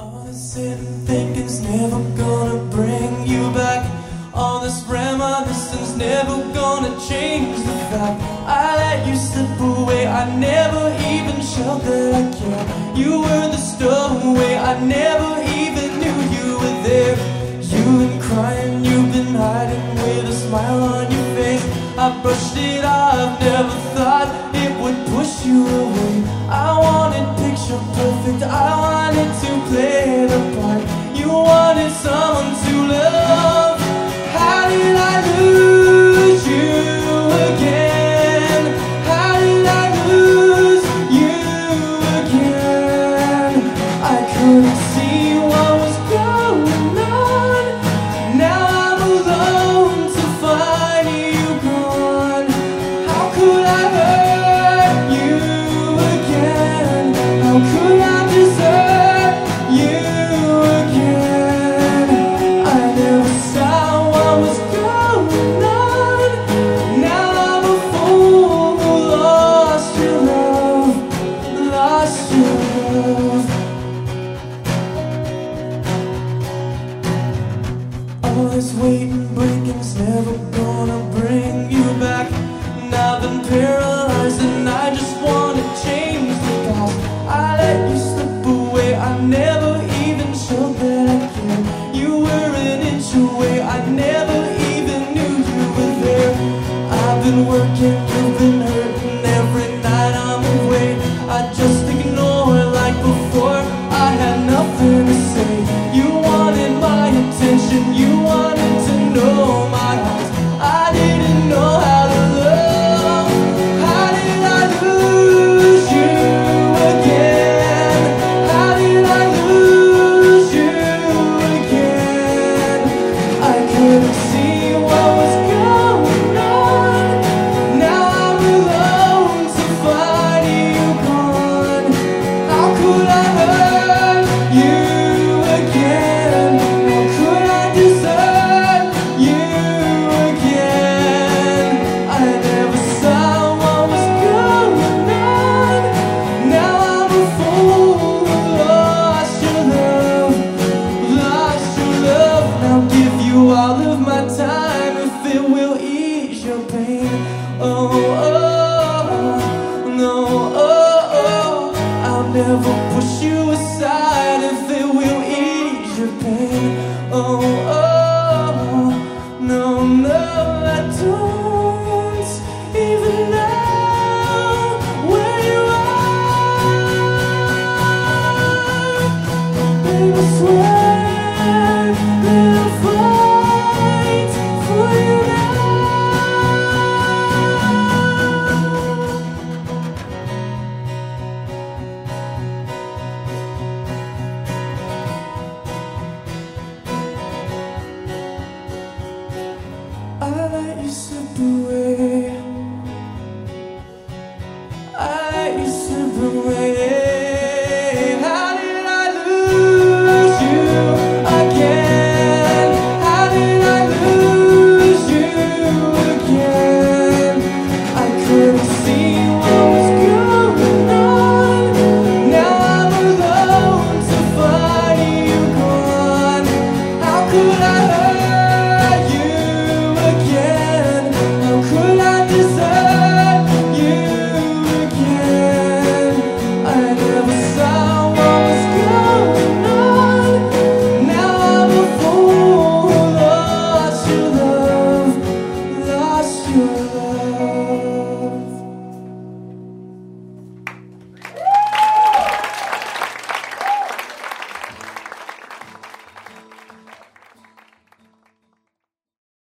All this sitting thinking's never gonna bring you back. All this reminiscence never gonna change the fact I let you slip away. I never even showed that I care. You were the stowaway. I never even knew you were there. You've been crying, I brushed it off, never thought it would push you away. I wanted picture perfect, I wanted to play the part. Never gonna bring you back. And I've been paralyzed and I just wanna change the past. I let you slip away, I never even showed that I cared. You were an inch away, I never even knew you were there. I've been working, you've been hurting never push you aside if it will ease your pain. Oh, oh, oh no, no, I don't. could I